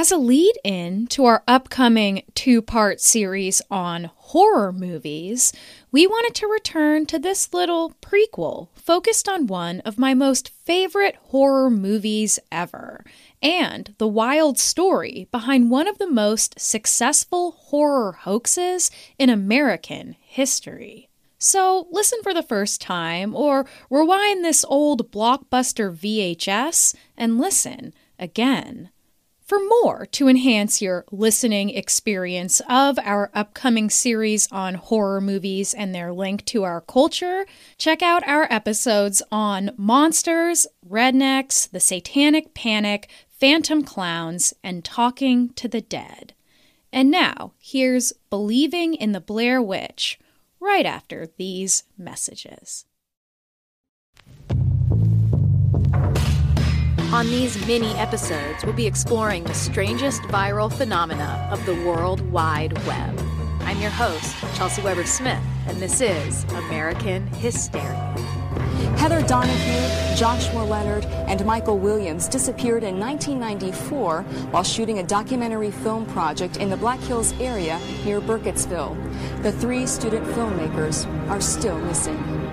As a lead in to our upcoming two part series on horror movies, we wanted to return to this little prequel focused on one of my most favorite horror movies ever and the wild story behind one of the most successful horror hoaxes in American history. So, listen for the first time, or rewind this old blockbuster VHS and listen again. For more to enhance your listening experience of our upcoming series on horror movies and their link to our culture, check out our episodes on monsters, rednecks, the satanic panic, phantom clowns, and talking to the dead. And now, here's Believing in the Blair Witch right after these messages. On these mini episodes, we'll be exploring the strangest viral phenomena of the World Wide Web. I'm your host, Chelsea Weber Smith, and this is American Hysteria. Heather Donahue, Joshua Leonard, and Michael Williams disappeared in 1994 while shooting a documentary film project in the Black Hills area near Burkittsville. The three student filmmakers are still missing.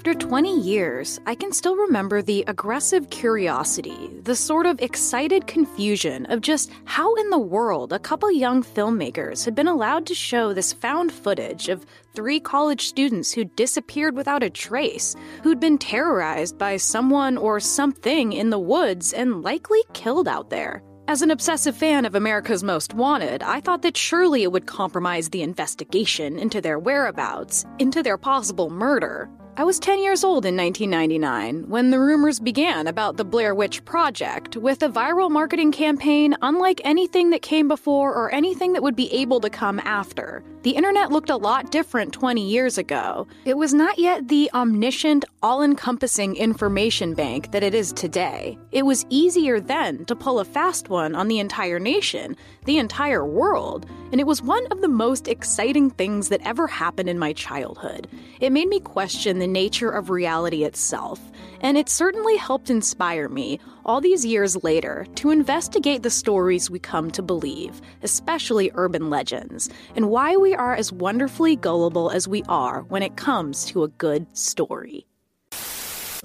After 20 years, I can still remember the aggressive curiosity, the sort of excited confusion of just how in the world a couple young filmmakers had been allowed to show this found footage of three college students who disappeared without a trace, who'd been terrorized by someone or something in the woods and likely killed out there. As an obsessive fan of America's Most Wanted, I thought that surely it would compromise the investigation into their whereabouts, into their possible murder. I was 10 years old in 1999 when the rumors began about the Blair Witch Project, with a viral marketing campaign unlike anything that came before or anything that would be able to come after. The internet looked a lot different 20 years ago. It was not yet the omniscient, all encompassing information bank that it is today. It was easier then to pull a fast one on the entire nation, the entire world, and it was one of the most exciting things that ever happened in my childhood. It made me question the nature of reality itself, and it certainly helped inspire me, all these years later, to investigate the stories we come to believe, especially urban legends, and why we are as wonderfully gullible as we are when it comes to a good story.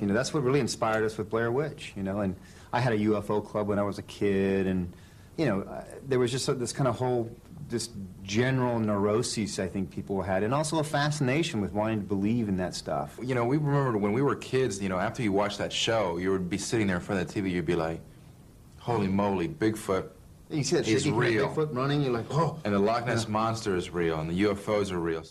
You know, that's what really inspired us with Blair Witch, you know, and I had a UFO club when I was a kid, and, you know, there was just this kind of whole, this general neuroses I think people had, and also a fascination with wanting to believe in that stuff. You know, we remember when we were kids, you know, after you watched that show, you would be sitting there in front of the TV, you'd be like, holy moly, Bigfoot You see that is shaky kind of real. Bigfoot running, you're like, oh. And the Loch Ness Monster is real, and the UFOs are real.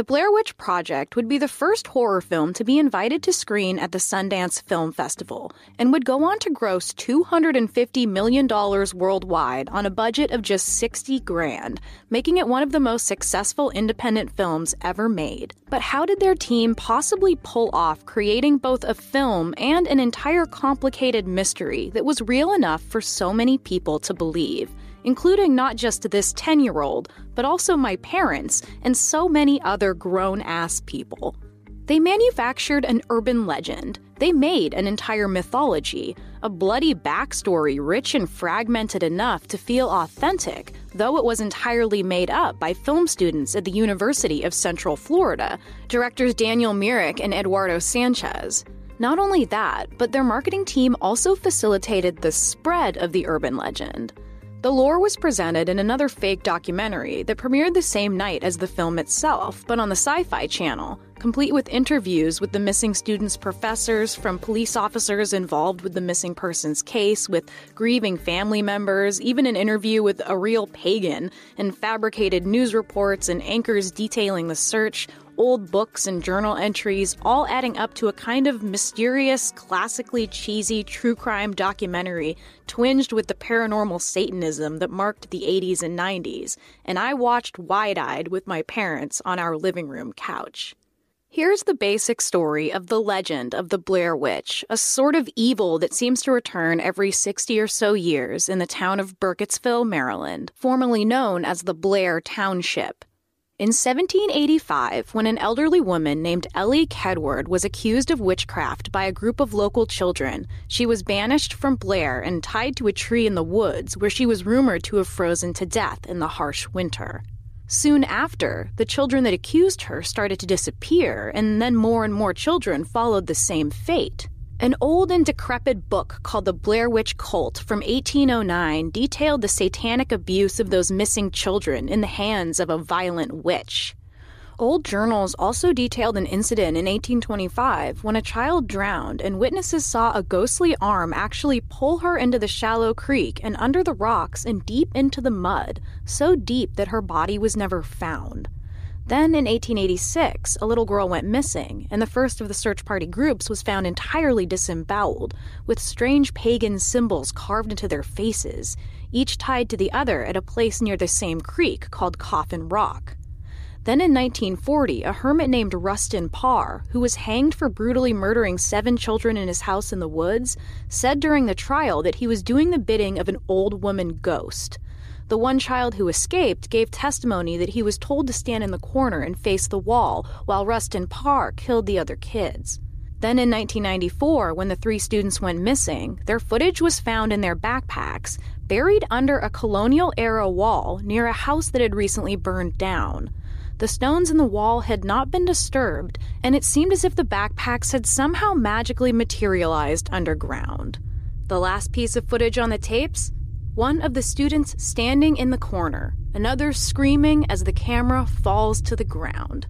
The Blair Witch Project would be the first horror film to be invited to screen at the Sundance Film Festival and would go on to gross $250 million worldwide on a budget of just 60 grand, making it one of the most successful independent films ever made. But how did their team possibly pull off creating both a film and an entire complicated mystery that was real enough for so many people to believe? Including not just this 10 year old, but also my parents and so many other grown ass people. They manufactured an urban legend. They made an entire mythology, a bloody backstory rich and fragmented enough to feel authentic, though it was entirely made up by film students at the University of Central Florida, directors Daniel Myrick and Eduardo Sanchez. Not only that, but their marketing team also facilitated the spread of the urban legend. The lore was presented in another fake documentary that premiered the same night as the film itself, but on the Sci Fi Channel, complete with interviews with the missing students' professors, from police officers involved with the missing person's case, with grieving family members, even an interview with a real pagan, and fabricated news reports and anchors detailing the search, old books and journal entries, all adding up to a kind of mysterious, classically cheesy true crime documentary twinged with the paranormal Satanism that marked the 80s and 90s, and I watched wide eyed with my parents on our living room couch. Here's the basic story of the legend of the Blair Witch, a sort of evil that seems to return every 60 or so years in the town of Burkittsville, Maryland, formerly known as the Blair Township. In 1785, when an elderly woman named Elly Kedward was accused of witchcraft by a group of local children, she was banished from Blair and tied to a tree in the woods where she was rumored to have frozen to death in the harsh winter. Soon after, the children that accused her started to disappear, and then more and more children followed the same fate. An old and decrepit book called The Blair Witch Cult from 1809 detailed the satanic abuse of those missing children in the hands of a violent witch. Old journals also detailed an incident in 1825 when a child drowned and witnesses saw a ghostly arm actually pull her into the shallow creek and under the rocks and deep into the mud, so deep that her body was never found. Then in 1886, a little girl went missing, and the first of the search party groups was found entirely disemboweled, with strange pagan symbols carved into their faces, each tied to the other at a place near the same creek called Coffin Rock. Then in 1940, a hermit named Rustin Parr, who was hanged for brutally murdering seven children in his house in the woods, said during the trial that he was doing the bidding of an old woman ghost. The one child who escaped gave testimony that he was told to stand in the corner and face the wall while Rustin Parr killed the other kids. Then in 1994, when the three students went missing, their footage was found in their backpacks, buried under a colonial era wall near a house that had recently burned down. The stones in the wall had not been disturbed, and it seemed as if the backpacks had somehow magically materialized underground. The last piece of footage on the tapes one of the students standing in the corner, another screaming as the camera falls to the ground.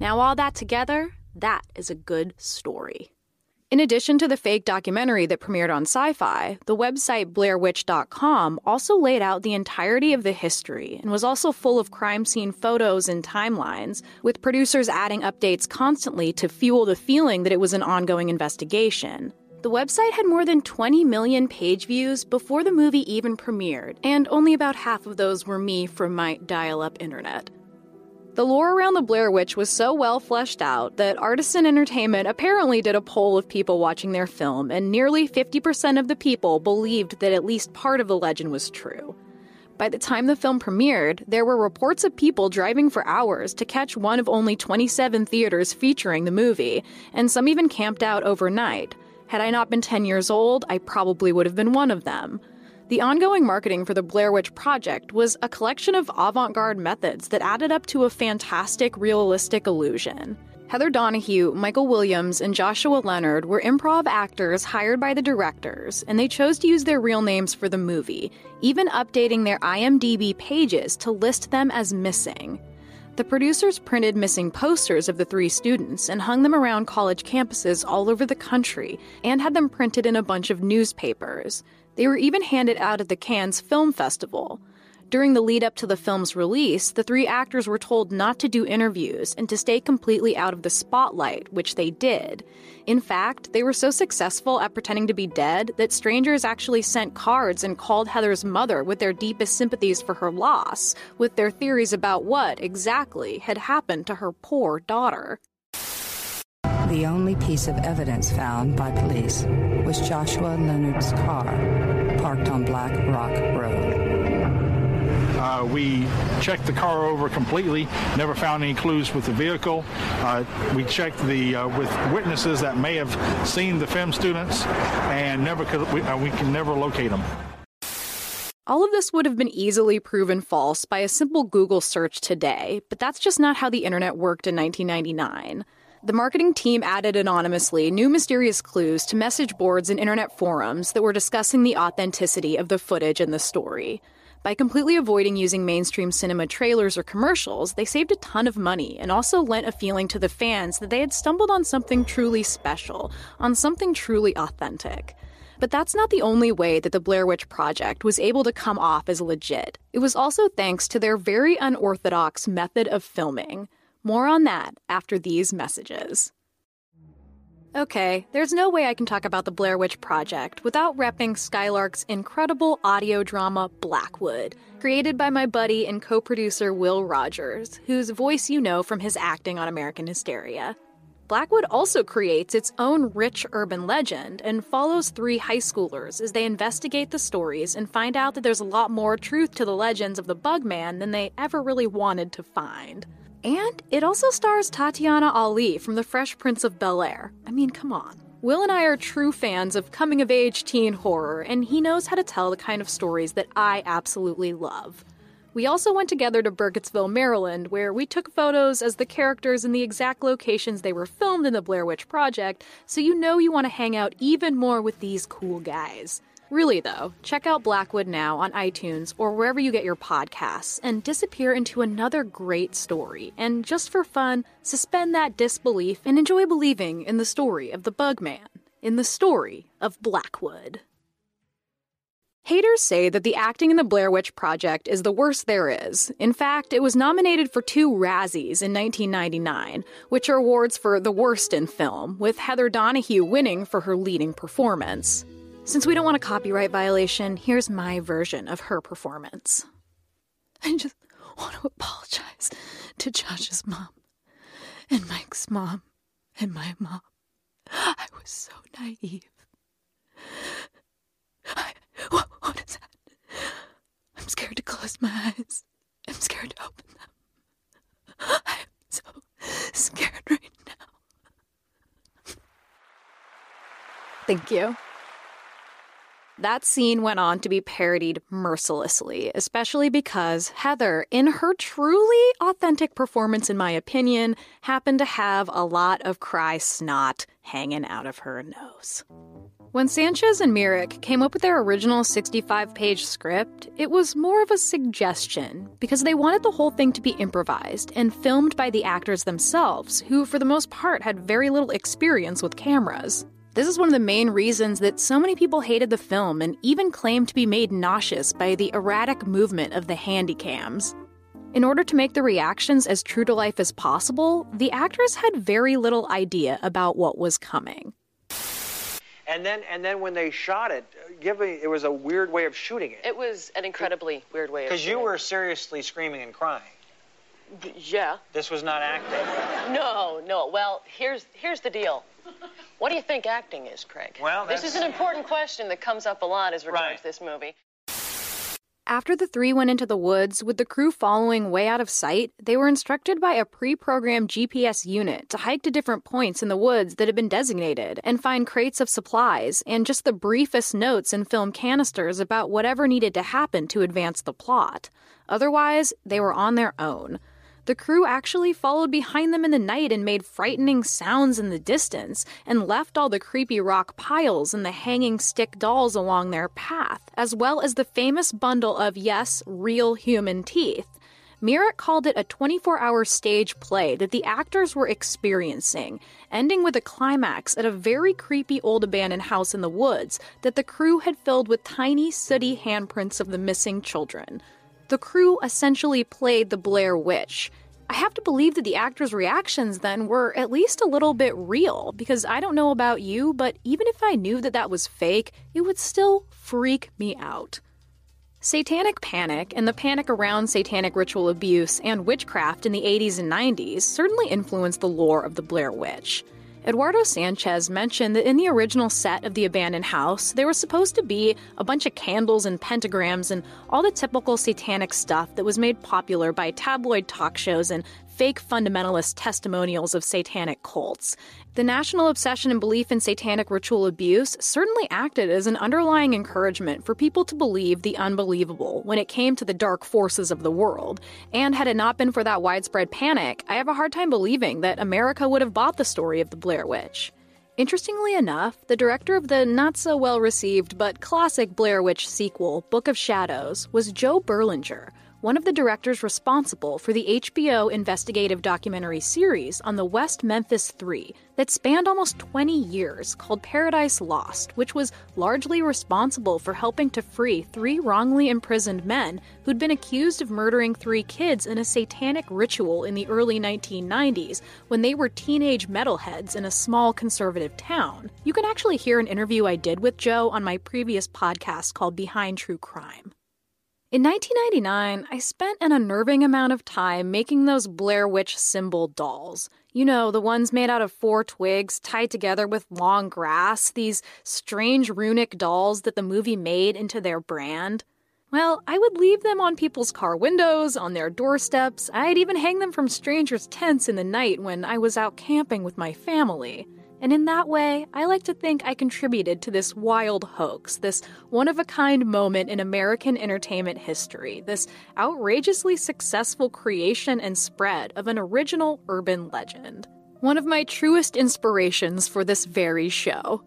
Now, all that together, that is a good story. In addition to the fake documentary that premiered on Sci Fi, the website BlairWitch.com also laid out the entirety of the history and was also full of crime scene photos and timelines, with producers adding updates constantly to fuel the feeling that it was an ongoing investigation. The website had more than 20 million page views before the movie even premiered, and only about half of those were me from my dial up internet. The lore around the Blair Witch was so well fleshed out that Artisan Entertainment apparently did a poll of people watching their film, and nearly 50% of the people believed that at least part of the legend was true. By the time the film premiered, there were reports of people driving for hours to catch one of only 27 theaters featuring the movie, and some even camped out overnight. Had I not been 10 years old, I probably would have been one of them. The ongoing marketing for the Blair Witch Project was a collection of avant garde methods that added up to a fantastic, realistic illusion. Heather Donahue, Michael Williams, and Joshua Leonard were improv actors hired by the directors, and they chose to use their real names for the movie, even updating their IMDb pages to list them as missing. The producers printed missing posters of the three students and hung them around college campuses all over the country and had them printed in a bunch of newspapers. They were even handed out at the Cannes Film Festival. During the lead up to the film's release, the three actors were told not to do interviews and to stay completely out of the spotlight, which they did. In fact, they were so successful at pretending to be dead that strangers actually sent cards and called Heather's mother with their deepest sympathies for her loss, with their theories about what exactly had happened to her poor daughter. The only piece of evidence found by police was Joshua Leonard's car parked on Black Rock Road. Uh, we checked the car over completely, never found any clues with the vehicle. Uh, we checked the uh, with witnesses that may have seen the FEM students, and never could we, uh, we can never locate them. All of this would have been easily proven false by a simple Google search today, but that's just not how the internet worked in 1999. The marketing team added anonymously new mysterious clues to message boards and internet forums that were discussing the authenticity of the footage and the story. By completely avoiding using mainstream cinema trailers or commercials, they saved a ton of money and also lent a feeling to the fans that they had stumbled on something truly special, on something truly authentic. But that's not the only way that the Blair Witch Project was able to come off as legit. It was also thanks to their very unorthodox method of filming. More on that after these messages. Okay, there's no way I can talk about the Blair Witch Project without repping Skylark's incredible audio drama Blackwood, created by my buddy and co producer Will Rogers, whose voice you know from his acting on American Hysteria. Blackwood also creates its own rich urban legend and follows three high schoolers as they investigate the stories and find out that there's a lot more truth to the legends of the Bugman than they ever really wanted to find. And it also stars Tatiana Ali from The Fresh Prince of Bel Air. I mean, come on. Will and I are true fans of coming of age teen horror, and he knows how to tell the kind of stories that I absolutely love. We also went together to Burkittsville, Maryland, where we took photos as the characters in the exact locations they were filmed in the Blair Witch Project, so you know you want to hang out even more with these cool guys. Really, though, check out Blackwood now on iTunes or wherever you get your podcasts and disappear into another great story. And just for fun, suspend that disbelief and enjoy believing in the story of the Bugman, in the story of Blackwood. Haters say that the acting in the Blair Witch Project is the worst there is. In fact, it was nominated for two Razzies in 1999, which are awards for the worst in film, with Heather Donahue winning for her leading performance. Since we don't want a copyright violation, here's my version of her performance. I just want to apologize to Josh's mom, and Mike's mom, and my mom. I was so naive. I, what, what is that? I'm scared to close my eyes. I'm scared to open them. I'm so scared right now. Thank you. That scene went on to be parodied mercilessly, especially because Heather, in her truly authentic performance, in my opinion, happened to have a lot of cry snot hanging out of her nose. When Sanchez and Myrick came up with their original 65 page script, it was more of a suggestion because they wanted the whole thing to be improvised and filmed by the actors themselves, who, for the most part, had very little experience with cameras. This is one of the main reasons that so many people hated the film and even claimed to be made nauseous by the erratic movement of the handycams. In order to make the reactions as true to life as possible, the actors had very little idea about what was coming. And then, and then when they shot it, give me, it was a weird way of shooting it. It was an incredibly weird way of Because you were seriously screaming and crying. Yeah. This was not acting. No, no. Well, here's here's the deal. What do you think acting is, Craig? Well, this is an important question that comes up a lot as regards Right. this movie. After the three went into the woods, with the crew following way out of sight, they were instructed by a pre programmed GPS unit to hike to different points in the woods that had been designated and find crates of supplies and just the briefest notes in film canisters about whatever needed to happen to advance the plot. Otherwise, they were on their own. The crew actually followed behind them in the night and made frightening sounds in the distance, and left all the creepy rock piles and the hanging stick dolls along their path, as well as the famous bundle of, yes, real human teeth. Myrick called it a 24 hour stage play that the actors were experiencing, ending with a climax at a very creepy old abandoned house in the woods that the crew had filled with tiny, sooty handprints of the missing children. The crew essentially played the Blair Witch. I have to believe that the actors' reactions then were at least a little bit real, because I don't know about you, but even if I knew that that was fake, it would still freak me out. Satanic panic and the panic around satanic ritual abuse and witchcraft in the 80s and 90s certainly influenced the lore of the Blair Witch. Eduardo Sanchez mentioned that in the original set of the abandoned house, there was supposed to be a bunch of candles and pentagrams and all the typical satanic stuff that was made popular by tabloid talk shows and fake fundamentalist testimonials of satanic cults. The national obsession and belief in satanic ritual abuse certainly acted as an underlying encouragement for people to believe the unbelievable when it came to the dark forces of the world. And had it not been for that widespread panic, I have a hard time believing that America would have bought the story of the Blair Witch. Interestingly enough, the director of the not so well received but classic Blair Witch sequel, Book of Shadows, was Joe Berlinger, one of the directors responsible for the HBO investigative documentary series on the West Memphis Three that spanned almost 20 years called Paradise Lost, which was largely responsible for helping to free three wrongly imprisoned men who'd been accused of murdering three kids in a satanic ritual in the early 1990s when they were teenage metalheads in a small conservative town. You can actually hear an interview I did with Joe on my previous podcast called Behind True Crime. In 1999, I spent an unnerving amount of time making those Blair Witch symbol dolls. You know, the ones made out of four twigs tied together with long grass, these strange runic dolls that the movie made into their brand. Well, I would leave them on people's car windows, on their doorsteps. I'd even hang them from strangers' tents in the night when I was out camping with my family. And in that way, I like to think I contributed to this wild hoax, this one of a kind moment in American entertainment history, this outrageously successful creation and spread of an original urban legend. One of my truest inspirations for this very show.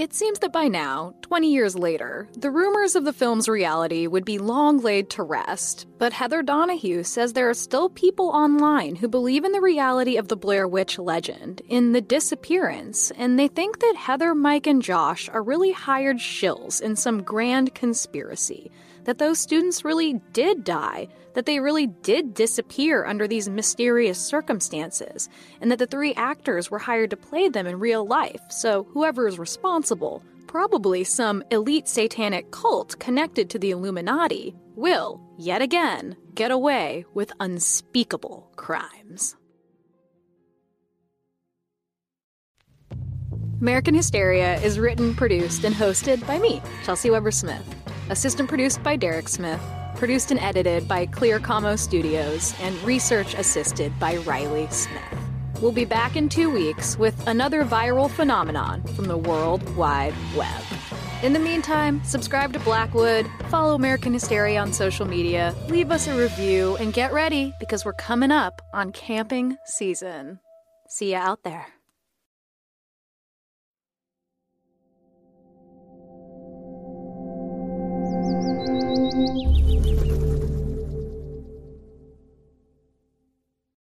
It seems that by now, 20 years later, the rumors of the film's reality would be long laid to rest, but Heather Donahue says there are still people online who believe in the reality of the Blair Witch legend, in the disappearance, and they think that Heather, Mike, and Josh are really hired shills in some grand conspiracy, that those students really did die, that they really did disappear under these mysterious circumstances, and that the three actors were hired to play them in real life, so whoever is responsible, probably some elite satanic cult connected to the Illuminati, will, yet again, get away with unspeakable crimes. American Hysteria is written, produced, and hosted by me, Chelsea Weber Smith. Assistant produced by Derek Smith produced and edited by Clear Como Studios, and research assisted by Riley Smith. We'll be back in two weeks with another viral phenomenon from the World Wide Web. In the meantime, subscribe to Blackwood, follow American Hysteria on social media, leave us a review, and get ready because we're coming up on camping season. See ya out there. Música